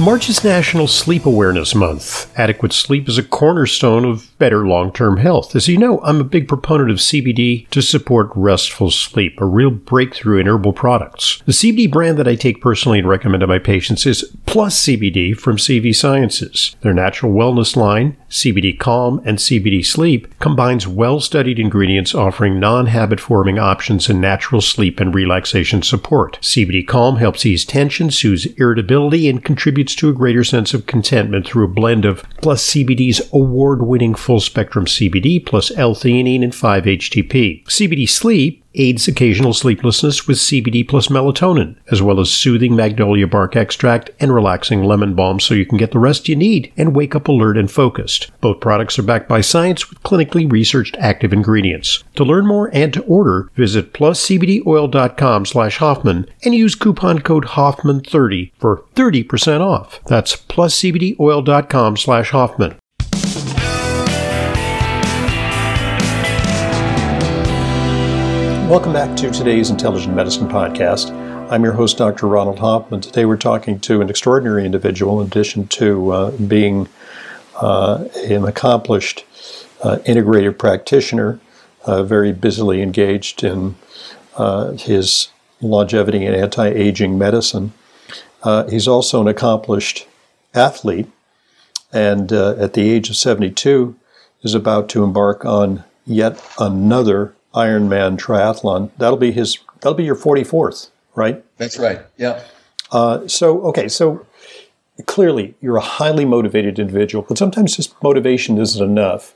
March is National Sleep Awareness Month. Adequate sleep is a cornerstone of better long term health. As you know, I'm a big proponent of CBD to support restful sleep, a real breakthrough in herbal products. The CBD brand that I take personally and recommend to my patients is Plus CBD from CV Sciences. Their natural wellness line, CBD Calm and CBD Sleep, combines well studied ingredients offering non habit forming options and natural sleep and relaxation support. CBD Calm helps ease tension, soothes irritability, and contributes to a greater sense of contentment through a blend of Plus CBD's award winning full spectrum CBD plus L theanine and 5 HTP. CBD Sleep aids occasional sleeplessness with CBD plus melatonin, as well as soothing magnolia bark extract and relaxing lemon balm so you can get the rest you need and wake up alert and focused. Both products are backed by science with clinically researched active ingredients. To learn more and to order, visit pluscbdoil.com slash Hoffman and use coupon code Hoffman30 for 30% off. That's pluscbdoil.com slash Hoffman. Welcome back to today's Intelligent Medicine Podcast. I'm your host, Dr. Ronald Hoffman. Today we're talking to an extraordinary individual, in addition to uh, being uh, an accomplished uh, integrative practitioner, uh, very busily engaged in uh, his longevity and anti aging medicine. Uh, he's also an accomplished athlete, and at the age of 72, is about to embark on yet another Ironman triathlon. That'll be his. That'll be your 44th, right? That's right. Yeah. Uh, so okay, so clearly you're a highly motivated individual, but sometimes just motivation isn't enough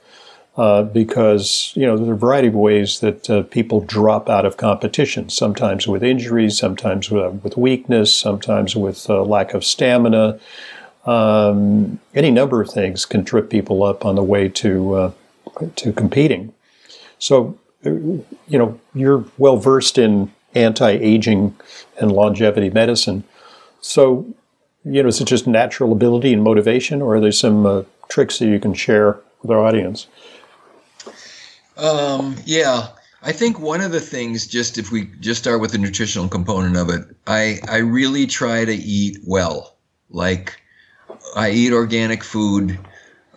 uh, because you know there are a variety of ways that uh, people drop out of competition. Sometimes with injuries, sometimes with, with weakness, sometimes with uh, lack of stamina. Um, any number of things can trip people up on the way to uh, to competing. So you know, you're well versed in anti-aging and longevity medicine. So, you know, is it just natural ability and motivation, or are there some uh, tricks that you can share with our audience? Um, yeah, I think one of the things, just if we just start with the nutritional component of it, I I really try to eat well. Like, I eat organic food,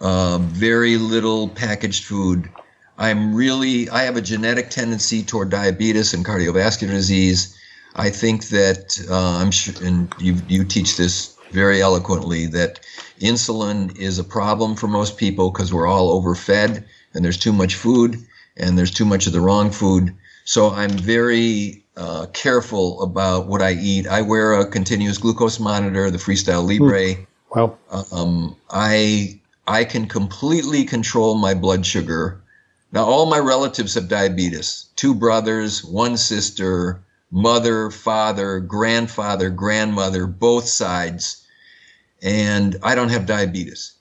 uh, very little packaged food. I'm really, I have a genetic tendency toward diabetes and cardiovascular disease. I think that uh, I'm sure, and you, you teach this very eloquently, that insulin is a problem for most people because we're all overfed and there's too much food and there's too much of the wrong food. So I'm very uh, careful about what I eat. I wear a continuous glucose monitor, the Freestyle Libre. Mm. Wow. Um, I I can completely control my blood sugar now, all my relatives have diabetes two brothers, one sister, mother, father, grandfather, grandmother, both sides. And I don't have diabetes.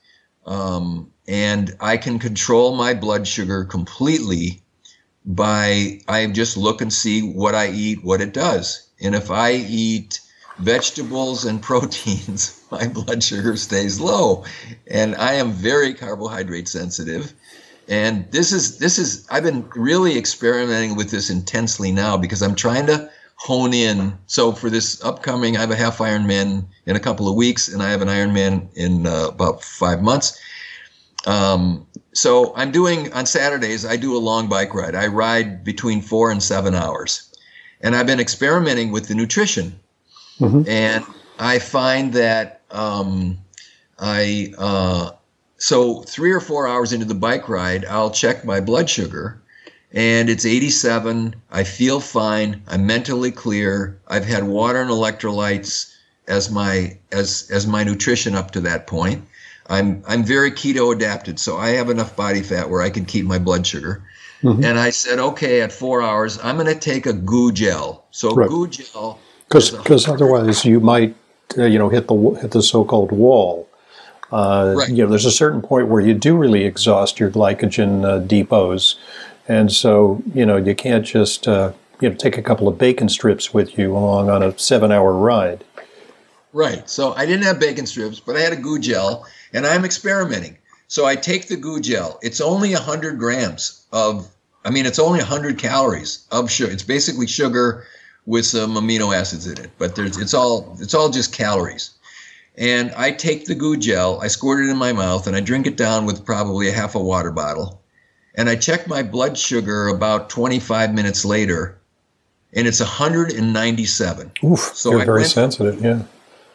Um, and I can control my blood sugar completely by I just look and see what I eat, what it does. And if I eat vegetables and proteins, my blood sugar stays low. And I am very carbohydrate sensitive. And this is this is I've been really experimenting with this intensely now because I'm trying to hone in. So for this upcoming, I have a half Ironman in a couple of weeks, and I have an Ironman in uh, about five months. Um, so I'm doing on Saturdays. I do a long bike ride. I ride between four and seven hours, and I've been experimenting with the nutrition, mm-hmm. and I find that um, I uh, so three or four hours into the bike ride, I'll check my blood sugar and it's 87. I feel fine. I'm mentally clear. I've had water and electrolytes as my as as my nutrition up to that point. I'm I'm very keto adapted, so I have enough body fat where I can keep my blood sugar. Mm-hmm. And I said, okay, at four hours, I'm going to take a goo gel. So right. goo gel, because because otherwise you might uh, you know hit the hit the so-called wall uh, right. You know, there's a certain point where you do really exhaust your glycogen uh, depots, and so you know you can't just uh, you know take a couple of bacon strips with you along on a seven-hour ride. Right. So I didn't have bacon strips, but I had a goo gel, and I'm experimenting. So I take the goo gel. It's only 100 grams of, I mean, it's only 100 calories of sugar. It's basically sugar with some amino acids in it, but there's it's all it's all just calories And I take the goo gel, I squirt it in my mouth, and I drink it down with probably a half a water bottle. And I check my blood sugar about 25 minutes later, and it's 197. Oof, so you're I very sensitive, yeah.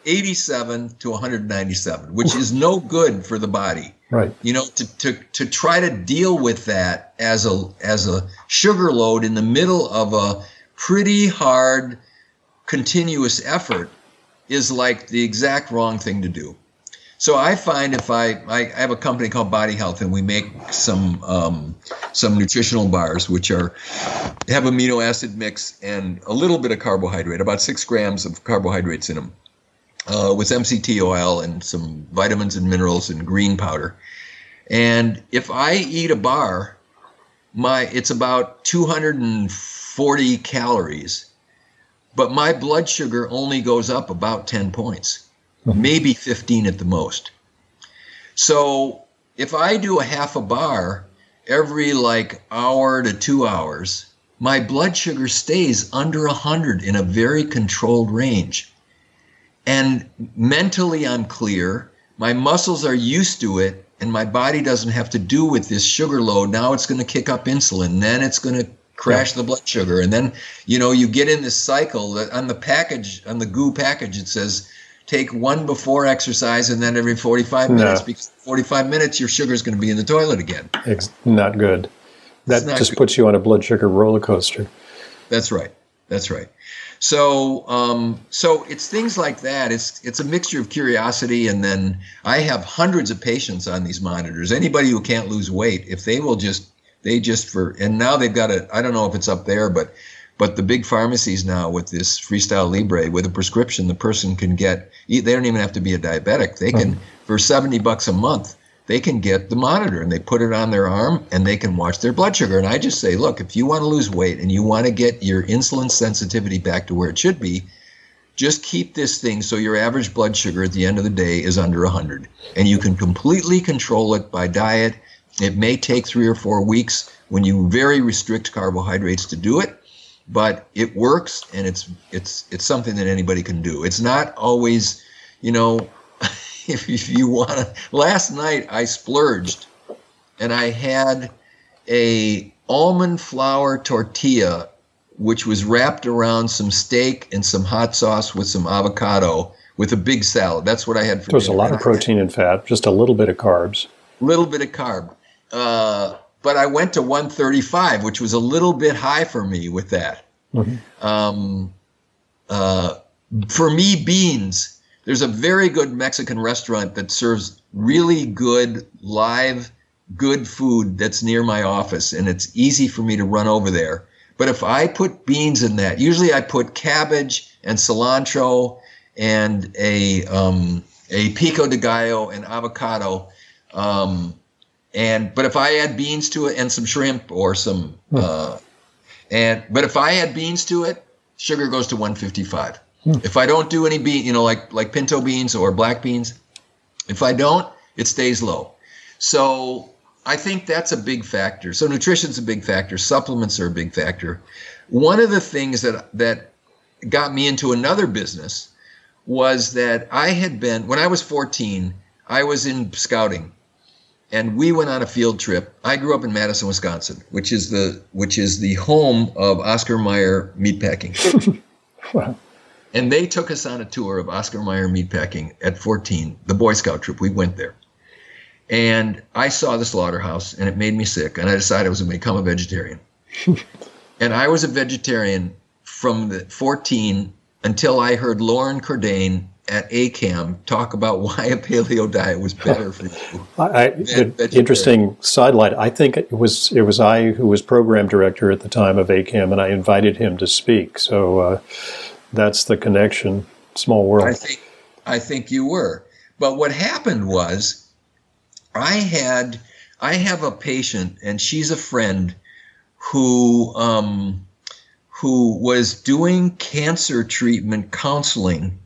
87 to 197, which Oof. is no good for the body. Right. You know, to, to, to try to deal with that as a as a sugar load in the middle of a pretty hard continuous effort is like the exact wrong thing to do. So I find if I, I have a company called Body Health and we make some um, some nutritional bars which are have amino acid mix and a little bit of carbohydrate, about six grams of carbohydrates in them, uh, with MCT oil and some vitamins and minerals and green powder. And if I eat a bar, my it's about 240 calories, but my blood sugar only goes up about 10 points maybe 15 at the most. So if I do a half a bar every like hour to two hours, my blood sugar stays under 100 in a very controlled range. And mentally, I'm clear. My muscles are used to it, and my body doesn't have to do with this sugar load. Now it's going to kick up insulin, then it's going to crash the blood sugar. And then, you know, you get in this cycle that on the package, on the goo package, it says take one before exercise and then every 45 minutes no. because 45 minutes your sugar is going to be in the toilet again. It's not good. That not just good. puts you on a blood sugar roller coaster. That's right. That's right. So, um, so it's things like that. It's it's a mixture of curiosity, and then I have hundreds of patients on these monitors. Anybody who can't lose weight, if they will just they just for and now they've got it. I don't know if it's up there, but but the big pharmacies now with this Freestyle Libre, with a prescription, the person can get, they don't even have to be a diabetic. They can, for 70 bucks a month, they can get the monitor and they put it on their arm and they can watch their blood sugar. And I just say, look, if you want to lose weight and you want to get your insulin sensitivity back to where it should be, just keep this thing so your average blood sugar at the end of the day is under 100. And you can completely control it by diet. It may take three or four weeks when you very restrict carbohydrates to do it but it works and it's it's it's something that anybody can do. It's not always, you know, if, if you want to. Last night I splurged, and I had a almond flour tortilla, which was wrapped around some steak and some hot sauce with some avocado with a big salad. That's what I had for. There's a lot of protein and fat, just a little bit of carbs. Little bit of carb. Uh, but I went to 135, which was a little bit high for me with that. Mm-hmm. Um, uh, for me, beans. There's a very good Mexican restaurant that serves really good live, good food that's near my office, and it's easy for me to run over there. But if I put beans in that, usually I put cabbage and cilantro and a um, a pico de gallo and avocado. Um, and but if I add beans to it and some shrimp or some, hmm. uh, and but if I add beans to it, sugar goes to 155. Hmm. If I don't do any bean, you know, like like pinto beans or black beans, if I don't, it stays low. So I think that's a big factor. So nutrition's a big factor. Supplements are a big factor. One of the things that that got me into another business was that I had been when I was 14, I was in scouting and we went on a field trip. I grew up in Madison, Wisconsin, which is the which is the home of Oscar Mayer Meatpacking. wow. And they took us on a tour of Oscar Mayer Meatpacking at 14, the Boy Scout troop. We went there. And I saw the slaughterhouse and it made me sick. And I decided I was going to become a vegetarian. and I was a vegetarian from the 14 until I heard Loren Cordain at ACAM talk about why a paleo diet was better for you. I, interesting sidelight. I think it was it was I who was program director at the time of ACAM, and I invited him to speak. So uh, that's the connection. Small world. I think I think you were. But what happened was, I had I have a patient, and she's a friend who um, who was doing cancer treatment counseling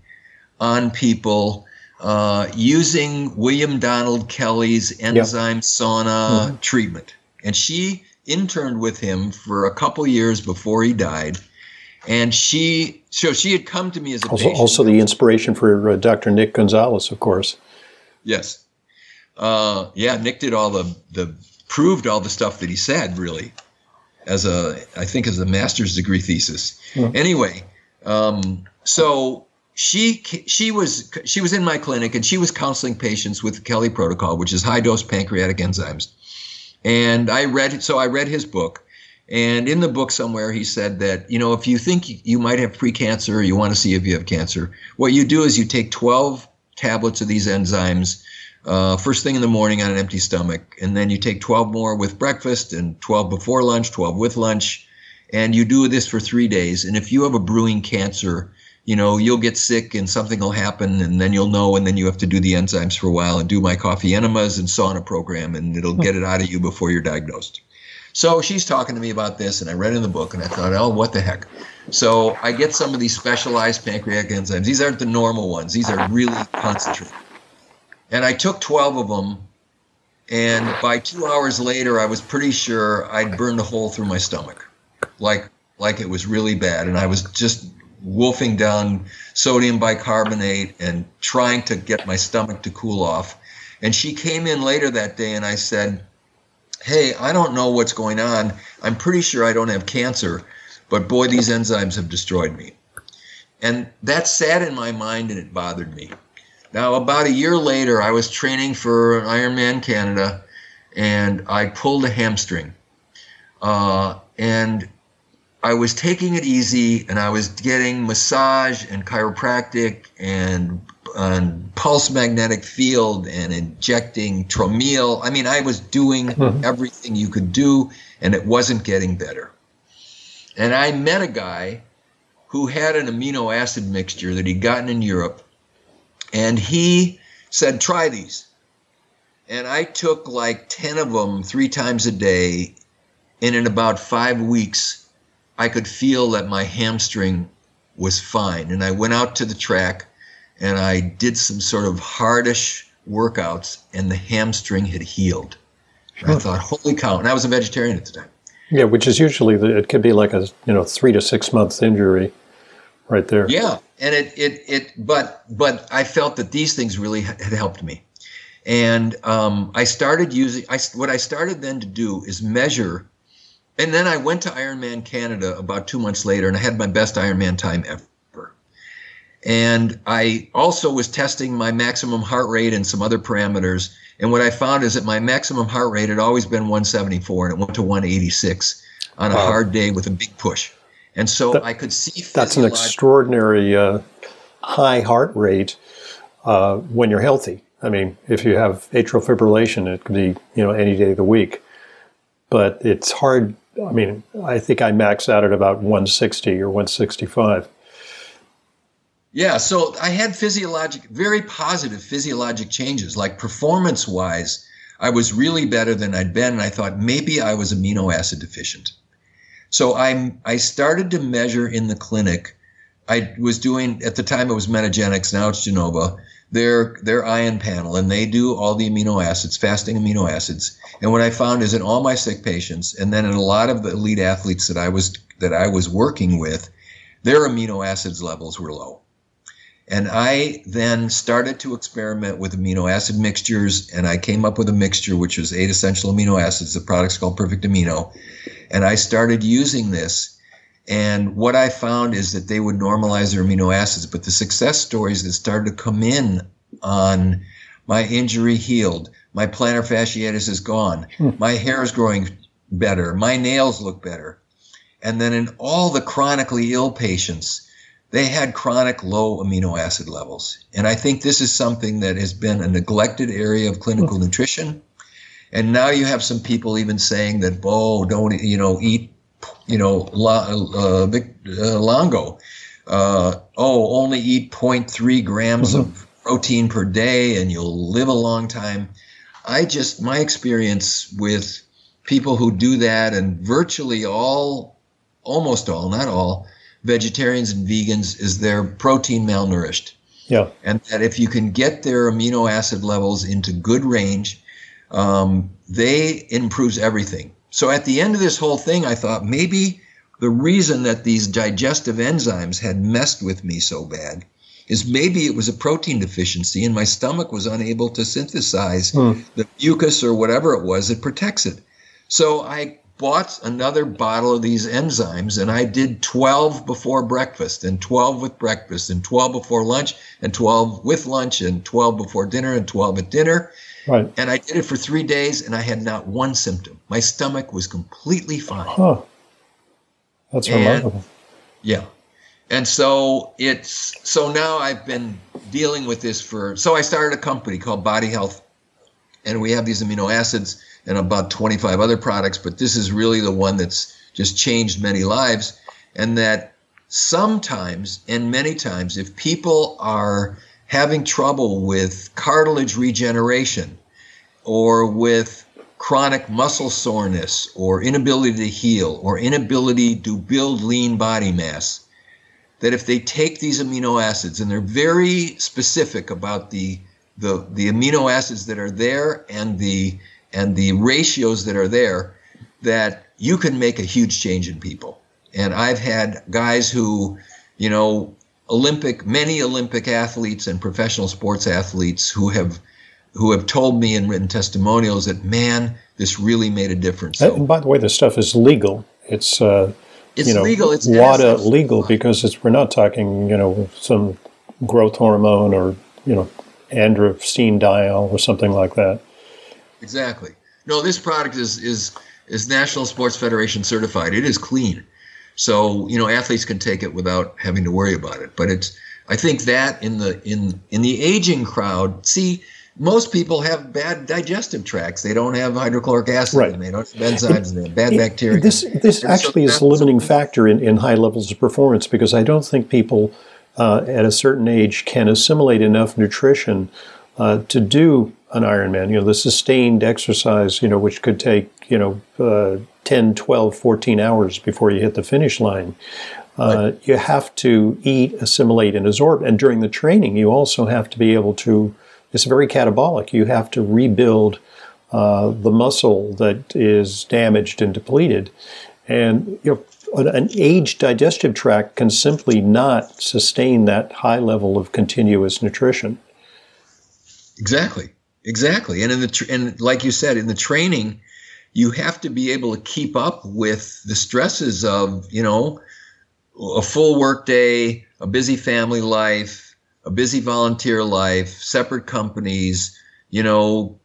on people uh, using William Donald Kelley's enzyme yep. sauna mm-hmm. treatment. And she interned with him for a couple years before he died. And she, so she had come to me as a also, patient. also the inspiration for uh, Dr. Nick Gonzalez, of course. Yes. Uh, yeah, Nick did all the the proved all the stuff that he said really, as a I think as a master's degree thesis. Anyway, um, so she she was she was in my clinic and she was counseling patients with the Kelley protocol, which is high dose pancreatic enzymes. And I read so I read his book. And in the book somewhere, he said that, you know, if you think you might have precancer or you want to see if you have cancer, what you do is you take 12 tablets of these enzymes uh, first thing in the morning on an empty stomach. And then you take 12 more with breakfast and 12 before lunch, 12 with lunch. And you do this for three days. And if you have a brewing cancer, you know, you'll get sick and something will happen and then you'll know. And then you have to do the enzymes for a while and do my coffee enemas and sauna program and it'll get it out of you before you're diagnosed. So she's talking to me about this, and I read in the book, and I thought, oh, what the heck? So I get some of these specialized pancreatic enzymes. These aren't the normal ones, these are really concentrated. And I took 12 of them, and by two hours later, I was pretty sure I'd burned a hole through my stomach, like like it was really bad, and I was just wolfing down sodium bicarbonate and trying to get my stomach to cool off. And she came in later that day, and I said hey, I don't know what's going on. I'm pretty sure I don't have cancer, but boy, these enzymes have destroyed me. And that sat in my mind and it bothered me. Now, about a year later, I was training for Ironman Canada and I pulled a hamstring. Uh, and I was taking it easy and I was getting massage and chiropractic and, and pulse magnetic field and injecting Traumeel. I mean, I was doing hmm. everything you could do and it wasn't getting better. And I met a guy who had an amino acid mixture that he'd gotten in Europe and he said, try these. And I took like 10 of them three times a day. And in about five weeks, I could feel that my hamstring was fine. And I went out to the track and I did some sort of hardish workouts, and the hamstring had healed. And I thought, holy cow. And I was a vegetarian at the time. Yeah, which is usually the, it could be like a you know three to six months injury, right there. Yeah, and it it it but but I felt that these things really had helped me, and um, I started using I what I started then to do is measure, and then I went to Ironman Canada about two months later, and I had my best Ironman time ever. And I also was testing my maximum heart rate and some other parameters. And what I found is that my maximum heart rate had always been 174 and it went to 186 on a Wow. hard day with a big push. And so That- I could see That's an extraordinary uh, high heart rate uh, when you're healthy. I mean, if you have atrial fibrillation, it could be you know any day of the week. But it's hard. I mean, I think I max out at about 160 or 165. Yeah, so I had physiologic, very positive physiologic changes. Like performance wise, I was really better than I'd been, and I thought maybe I was amino acid deficient. So I I started to measure in the clinic. I was doing at the time it was Metagenics, now it's Genova. Their their ion panel, and they do all the amino acids, fasting amino acids. And what I found is in all my sick patients, and then in a lot of the elite athletes that I was that I was working with, their amino acids levels were low. And I then started to experiment with amino acid mixtures, and I came up with a mixture which was eight essential amino acids. The product's called Perfect Amino. And I started using this. And what I found is that they would normalize their amino acids, but the success stories that started to come in on my injury healed, my plantar fasciitis is gone, hmm. my hair is growing better, my nails look better. And then in all the chronically ill patients, they had chronic low amino acid levels. And I think this is something that has been a neglected area of clinical hmm. nutrition. And now you have some people even saying that, oh, don't, you know, eat, you know, la, uh, uh, Longo. Uh, oh, only eat 0.3 grams of protein per day and you'll live a long time. I just, my experience with people who do that and virtually all, almost all, not all, vegetarians and vegans is they're protein malnourished. Yeah. And that if you can get their amino acid levels into good range, um, they improves everything. So at the end of this whole thing, I thought maybe the reason that these digestive enzymes had messed with me so bad is maybe it was a protein deficiency and my stomach was unable to synthesize hmm. the mucus or whatever it was that protects it. So I bought another bottle of these enzymes and I did 12 before breakfast and 12 with breakfast and 12 before lunch and 12 with lunch and 12 before dinner and 12 at dinner. Right. And I did it for three days and I had not one symptom. My stomach was completely fine. Huh. That's and, remarkable. Yeah. And so it's so now I've been dealing with this for so I started a company called Body Health and we have these amino acids and about 25 other products, but this is really the one that's just changed many lives. And that sometimes and many times, if people are having trouble with cartilage regeneration or with chronic muscle soreness or inability to heal or inability to build lean body mass, that if they take these amino acids and they're very specific about the the, the amino acids that are there and the and the ratios that are there that you can make a huge change in people. And I've had guys who, you know, Olympic, many Olympic athletes and professional sports athletes who have who have told me in written testimonials that man, this really made a difference. And by the way, this stuff is legal. It's uh, it's you know, legal. It's WADA legal because it's we're not talking you know some growth hormone or you know androstenediol or something like that. Exactly. No, this product is is is National Sports Federation certified. It is clean. So, you know, athletes can take it without having to worry about it. But it's I think that in the in in the aging crowd, see, most people have bad digestive tracts. They don't have hydrochloric acid right. and they don't have enzymes they have bad it, bacteria. This this and actually so is a limiting factor in, in high levels of performance because I don't think people uh, at a certain age can assimilate enough nutrition uh, to do an Ironman. You know, the sustained exercise, you know, which could take, you know, uh, 10, 12, 14 hours before you hit the finish line. Uh, right. You have to eat, assimilate, and absorb. And during the training, you also have to be able to, it's very catabolic. You have to rebuild uh, the muscle that is damaged and depleted. And, you know, an aged digestive tract can simply not sustain that high level of continuous nutrition. Exactly. Exactly. And in the and like you said, in the training, you have to be able to keep up with the stresses of, you know, a full workday, a busy family life, a busy volunteer life, separate companies, you know,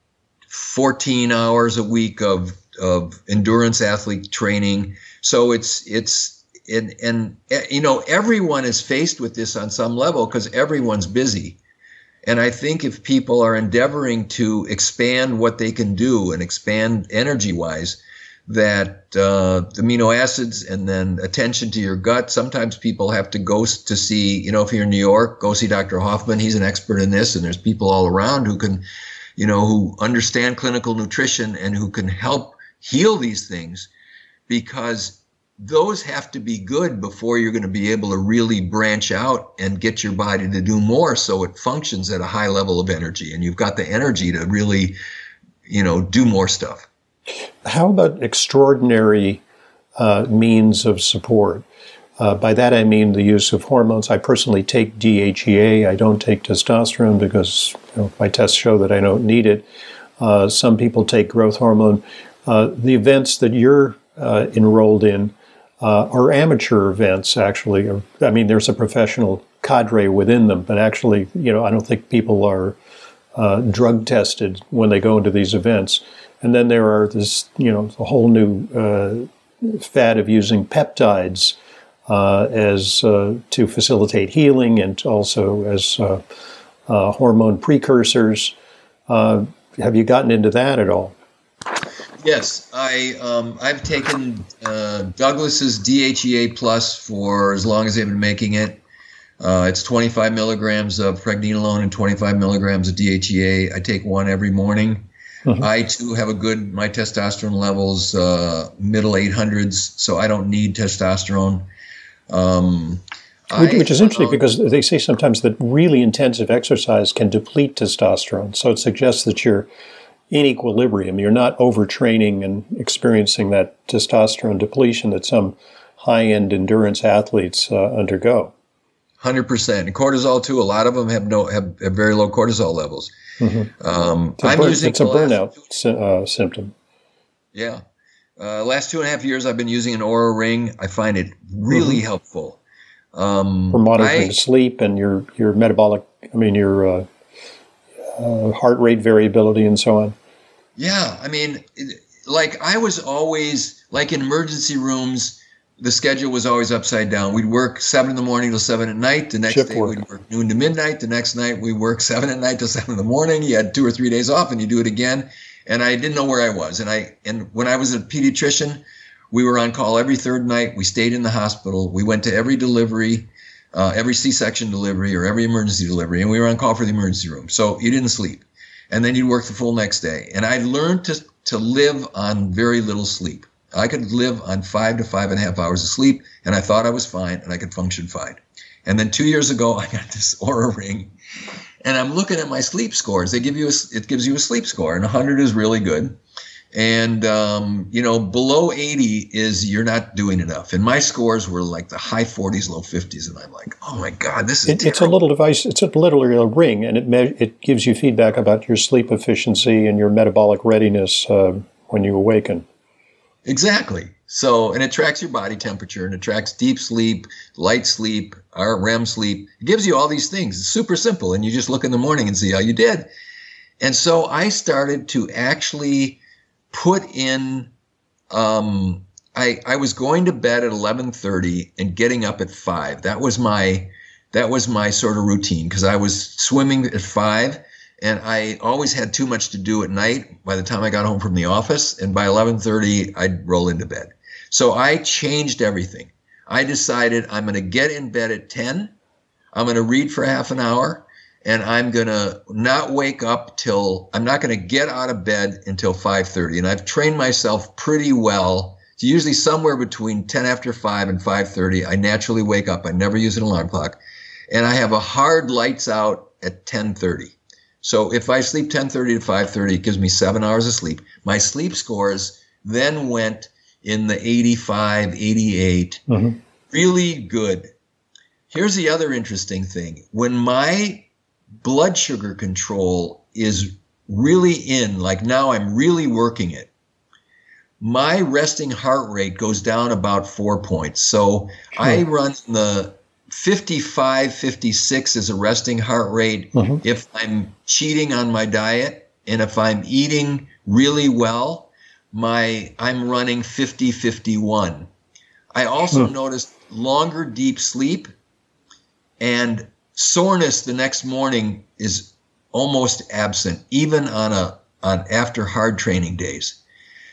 14 hours a week of of endurance athlete training. So it's it's and and you know everyone is faced with this on some level because everyone's busy and I think if people are endeavoring to expand what they can do and expand energy wise, that uh, amino acids and then attention to your gut. Sometimes people have to go to see, you know, if you're in New York, go see Dr. Hoffman. He's an expert in this, and there's people all around who can, you know, who understand clinical nutrition and who can help heal these things because those have to be good before you're going to be able to really branch out and get your body to do more so it functions at a high level of energy and you've got the energy to really you know do more stuff how about extraordinary uh, means of support uh, by that I mean the use of hormones. I personally take DHEA. I don't take testosterone because you know, my tests show that I don't need it. Uh, some people take growth hormone. Uh, the events that you're uh, enrolled in uh, are amateur events, actually. I mean, there's a professional cadre within them, but actually, you know, I don't think people are uh, drug tested when they go into these events. And then there are this, you know, a whole new uh, fad of using peptides uh, as uh, to facilitate healing and also as uh, hormone precursors. have you gotten into that at all? Yes, I um, I've taken uh, Douglas's DHEA plus for as long as they've been making it. Uh, it's 25 milligrams of pregnenolone and 25 milligrams of DHEA. I take one every morning. Mm-hmm. I too have a good my testosterone levels uh, middle 800s, so I don't need testosterone. Um, which, which, is interesting because they say sometimes that really intensive exercise can deplete testosterone. So it suggests that you're in equilibrium. You're not overtraining and experiencing that testosterone depletion that some high end endurance athletes uh, undergo. Hundred percent, and cortisol too. A lot of them have no have, have very low cortisol levels. Mm-hmm. Um, it's, a, burn, it's a burnout uh, symptom. Yeah, uh, last two and a half years, I've been using an Oura ring. I find it really mm-hmm. helpful um, for monitoring I, sleep and your your metabolic. I mean your uh, uh, heart rate variability and so on. Yeah, I mean, like I was always like in emergency rooms the schedule was always upside down. We'd work seven in the morning till seven at night. The next Shift day work. we'd work noon to midnight. The next night we work seven at night till seven in the morning. You had two or three days off, and you do it again. And I didn't know where I was. And I and when I was a pediatrician, we were on call every third night. We stayed in the hospital. We went to every delivery, uh, every C-section delivery or every emergency delivery, and we were on call for the emergency room. So you didn't sleep, and then you'd work the full next day. And I learned to to live on very little sleep. I could live on five to five and a half hours of sleep, and I thought I was fine and I could function fine. And then two years ago, I got this Oura ring, and I'm looking at my sleep scores. They give you a, it gives you a sleep score, and 100 is really good, and um, you know below 80 is you're not doing enough. And my scores were like the high 40s, low 50s, and I'm like, oh my god, this is. It, it's a little device. It's a literally a ring, and it me- it gives you feedback about your sleep efficiency and your metabolic readiness uh, when you awaken. Exactly. So, and it tracks your body temperature and it tracks deep sleep, light sleep, our REM sleep. It gives you all these things. It's super simple. And you just look in the morning and see how you did. And so I started to actually put in, um, I, I was going to bed at 1130 and getting up at five. That was my, that was my sort of routine because I was swimming at five and I always had too much to do at night by the time I got home from the office and by 11:30 I'd roll into bed. So I changed everything. I decided I'm going to get in bed at 10. I'm going to read for half an hour and I'm going to not wake up till I'm not going to get out of bed until 5:30 and I've trained myself pretty well to usually somewhere between 10 after 5 and 5:30 I naturally wake up. I never use an alarm clock and I have a hard lights out at 10:30. So if I sleep 10:30 to 5:30, it gives me 7 hours of sleep. My sleep scores then went in the 85, 88. Mm-hmm. Really good. Here's the other interesting thing. When my blood sugar control is really in, like now I'm really working it, my resting heart rate goes down about four points. So sure. I run the 55, 56 is a resting heart rate. Mm-hmm. If I'm cheating on my diet and if I'm eating really well, my I'm running 50, 51. I also mm. noticed longer deep sleep and soreness the next morning is almost absent, even on a on after hard training days.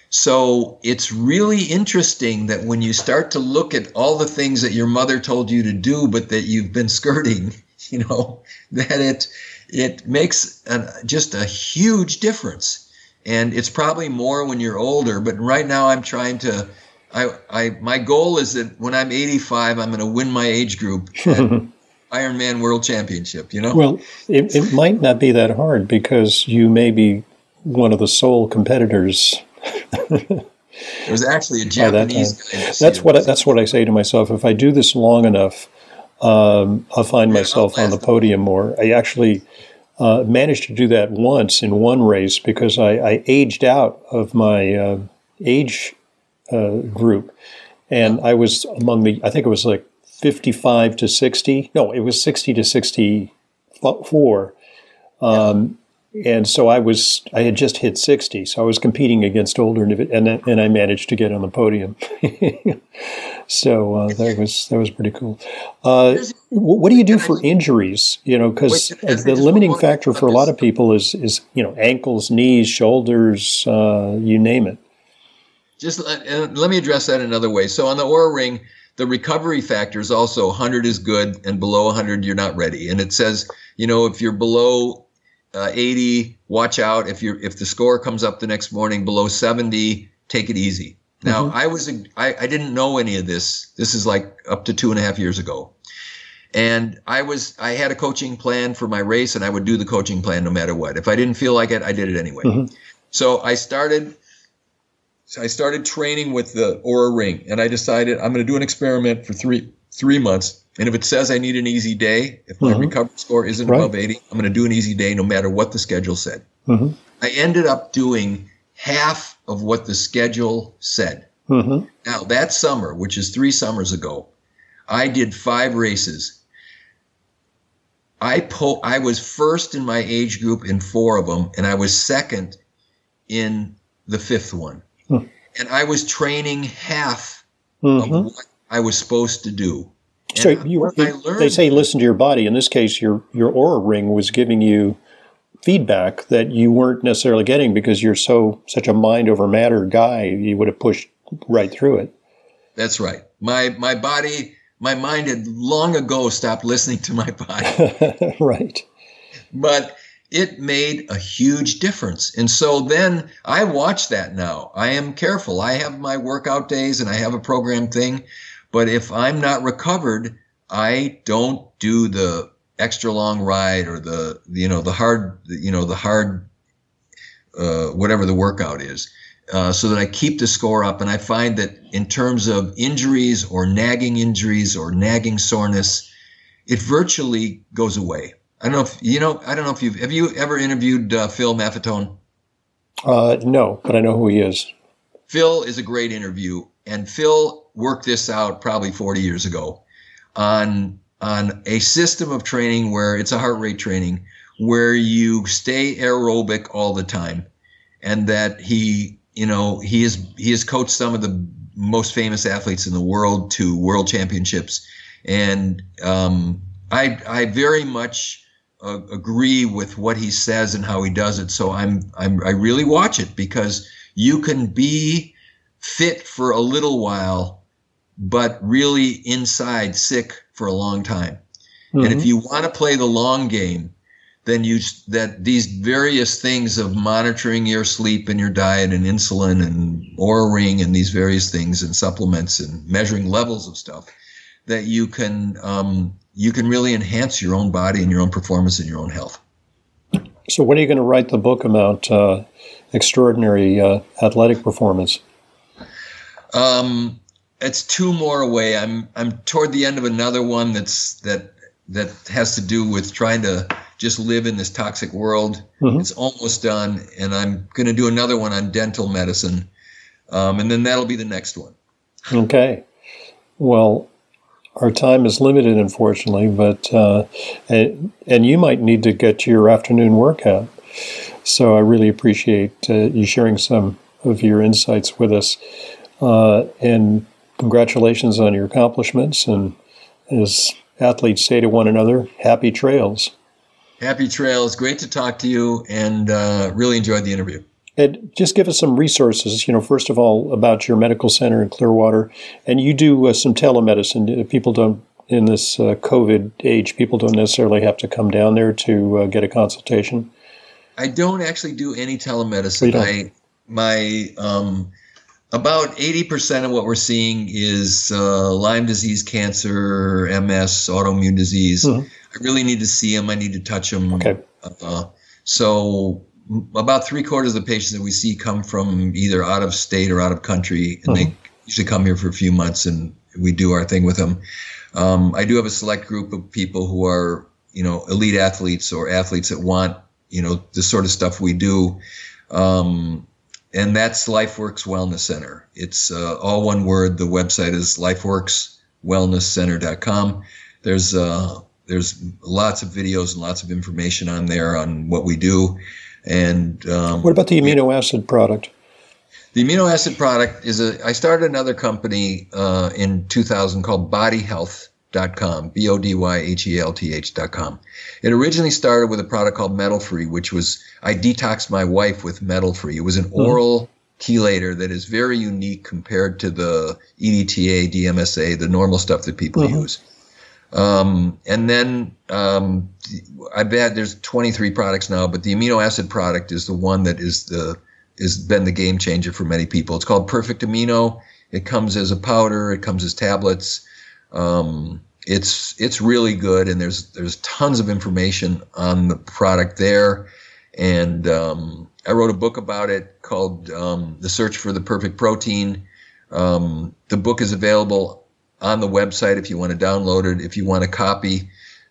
So it's really interesting that when you start to look at all the things that your mother told you to do, but that you've been skirting, you know, that it it makes an, just a huge difference. And it's probably more when you're older, but right now I'm trying to. I, I my goal is that when I'm 85, I'm going to win my age group. Ironman World Championship, you know? Well, it, it might not be that hard because you may be one of the sole competitors it was actually a Japanese that That's what I, that's what I say to myself. If I do this long enough, um, I'll find yeah, myself on the podium more. I actually uh, managed to do that once in one race because I, I aged out of my uh, age uh, group, and I was among the. I think it was like fifty-five to sixty. No, it was sixty to sixty-four. Um, and so I was I had just hit 60 so I was competing against older and and I managed to get on the podium. So uh, that was that was pretty cool. Uh, what do you do for injuries? You know because the limiting factor for a lot of people is is you know ankles knees shoulders uh, you name it. Just uh, let me address that another way. So on the Oura ring the recovery factor is also 100 is good and below 100 you're not ready and it says you know if you're below uh, 80, watch out. If you're if the score comes up the next morning below 70, take it easy. Now, mm-hmm. I was I, I didn't know any of this. This is like up to two and a half years ago, and I was I had a coaching plan for my race, and I would do the coaching plan no matter what. If I didn't feel like it, I did it anyway. Mm-hmm. So I started so I started training with the Oura Ring, and I decided I'm going to do an experiment for three three months. And if it says I need an easy day, if my mm-hmm. recovery score isn't right. above 80, I'm going to do an easy day no matter what the schedule said. Mm-hmm. I ended up doing half of what the schedule said. Mm-hmm. Now, that summer, which is three summers ago, I did five races. I po- I was first in my age group in four of them, and I was second in the fifth one. Hmm. And I was training half mm-hmm. of what I was supposed to do. And so you, learned, they say listen to your body. In this case, your your Oura ring was giving you feedback that you weren't necessarily getting because you're so such a mind over matter guy. You would have pushed right through it. That's right. My my body, my mind had long ago stopped listening to my body. right. But it made a huge difference. And so then I watch that now. I am careful. I have my workout days and I have a program thing. But if I'm not recovered, I don't do the extra long ride or the, you know, the hard, you know, the hard, uh, whatever the workout is. Uh, so that I keep the score up. And I find that in terms of injuries or nagging injuries or nagging soreness, it virtually goes away. I don't know if you know. I don't know if you've have you ever interviewed uh, Phil Maffetone? Uh, no, but I know who he is. Phil is a great interview, and Phil worked this out probably 40 years ago on on a system of training where it's a heart rate training where you stay aerobic all the time, and that he, you know, he is he has coached some of the most famous athletes in the world to world championships, and um, I I very much uh, agree with what he says and how he does it. So I'm, I'm I really watch it because you can be fit for a little while, but really inside sick for a long time. Mm-hmm. And if mm-hmm. you want to play the long game, then you that these various things of monitoring your sleep and your diet and insulin and Oura ring and these various things and supplements and measuring levels of stuff that you can um, you can really enhance your own body and your own performance and your own health. So, when are you going to write the book about uh, extraordinary uh, athletic performance? Um, it's two more away. I'm I'm toward the end of another one that's that that has to do with trying to just live in this toxic world. Mm-hmm. It's almost done, and I'm going to do another one on dental medicine, um, and then that'll be the next one. Okay. Well, our time is limited, unfortunately, but uh, and, and, you might need to get to your afternoon workout. So I really appreciate uh, you sharing some of your insights with us. Uh, and congratulations on your accomplishments. And as athletes say to one another, happy trails. Happy trails. Great to talk to you and uh, really enjoyed the interview. And just give us some resources, you know, first of all, about your medical center in Clearwater. And you do uh, some telemedicine. People don't, in this uh, COVID age, people don't necessarily have to come down there to uh, get a consultation. I don't actually do any telemedicine. I, my, um, about 80% of what we're seeing is uh, Lyme disease, cancer, MS, autoimmune disease. Mm-hmm. I really need to see them. I need to touch them. Okay. Uh, so about three quarters of the patients that we see come from either out of state or out of country, and they uh-huh. usually come here for a few months, and we do our thing with them. Um, I do have a select group of people who are, you know, elite athletes or athletes that want, you know, the sort of stuff we do. Um, and that's LifeWorks Wellness Center. It's uh, all one word. The website is lifeworkswellnesscenter.com. There's uh, there's lots of videos and lots of information on there on what we do. And um, what about the amino acid product? The amino acid product is a. I started another company uh, in 2000 called BodyHealth.com, B O D Y H E L T H.com. It originally started with a product called Metal Free, which was I detoxed my wife with Metal Free. It was an mm-hmm. oral chelator that is very unique compared to the EDTA, DMSA, the normal stuff that people mm-hmm. use. Um, and then um, I bet there's 23 products now, but the amino acid product is the one that is the is been the game changer for many people. It's called Perfect Amino. It comes as a powder. It comes as tablets. Um, it's it's really good, and there's there's tons of information on the product there. and um, I wrote a book about it called um, "The Search for the Perfect Protein." Um, the book is available on the website if you want to download it. If you want a copy,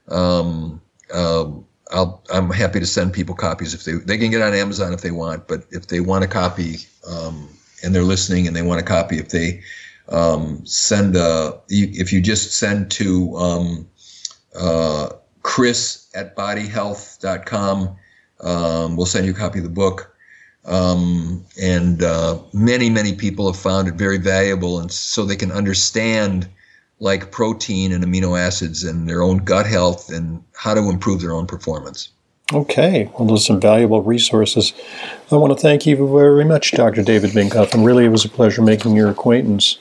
um, uh, I'll, I'm happy to send people copies if they they can get on Amazon if they want. But if they want a copy um, and they're listening and they want a copy, if they um, send a if you just send to um, uh, Chris at bodyhealth.com, um, we'll send you a copy of the book. Um, and uh, many many people have found it very valuable, and so they can understand like protein and amino acids and their own gut health and how to improve their own performance. Okay, well, those are some valuable resources. I want to thank you very much, Dr. David Minkoff, and really it was a pleasure making your acquaintance.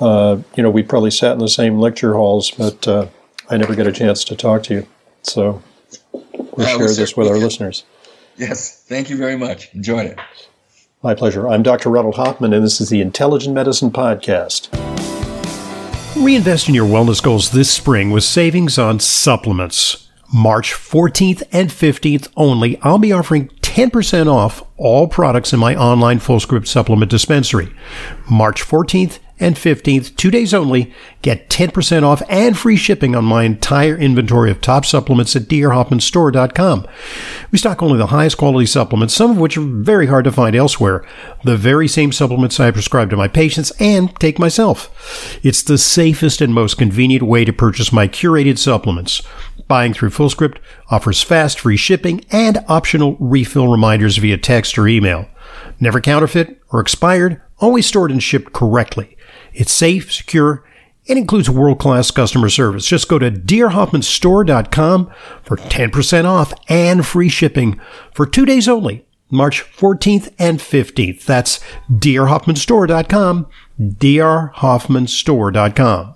Uh, you know, we probably sat in the same lecture halls, but uh, I never got a chance to talk to you. So we'll share this with our listeners. Yes, thank you very much. Enjoyed it. My pleasure. I'm Dr. Ronald Hoffman, and this is the Intelligent Medicine Podcast. Reinvest in your wellness goals this spring with savings on supplements. March 14th and 15th only, I'll be offering 10% off all products in my online Fullscript supplement dispensary. March 14th and 15th, two days only, get 10% off and free shipping on my entire inventory of top supplements at drhoffmanstore.com. We stock only the highest quality supplements, some of which are very hard to find elsewhere. The very same supplements I prescribe to my patients and take myself. It's the safest and most convenient way to purchase my curated supplements. Buying through Fullscript offers fast free shipping and optional refill reminders via text or email. Never counterfeit or expired, always stored and shipped correctly. It's safe, secure, and includes world class customer service. Just go to drhoffmanstore.com for 10% off and free shipping for two days only, March 14th and 15th. That's drhoffmanstore.com, drhoffmanstore.com.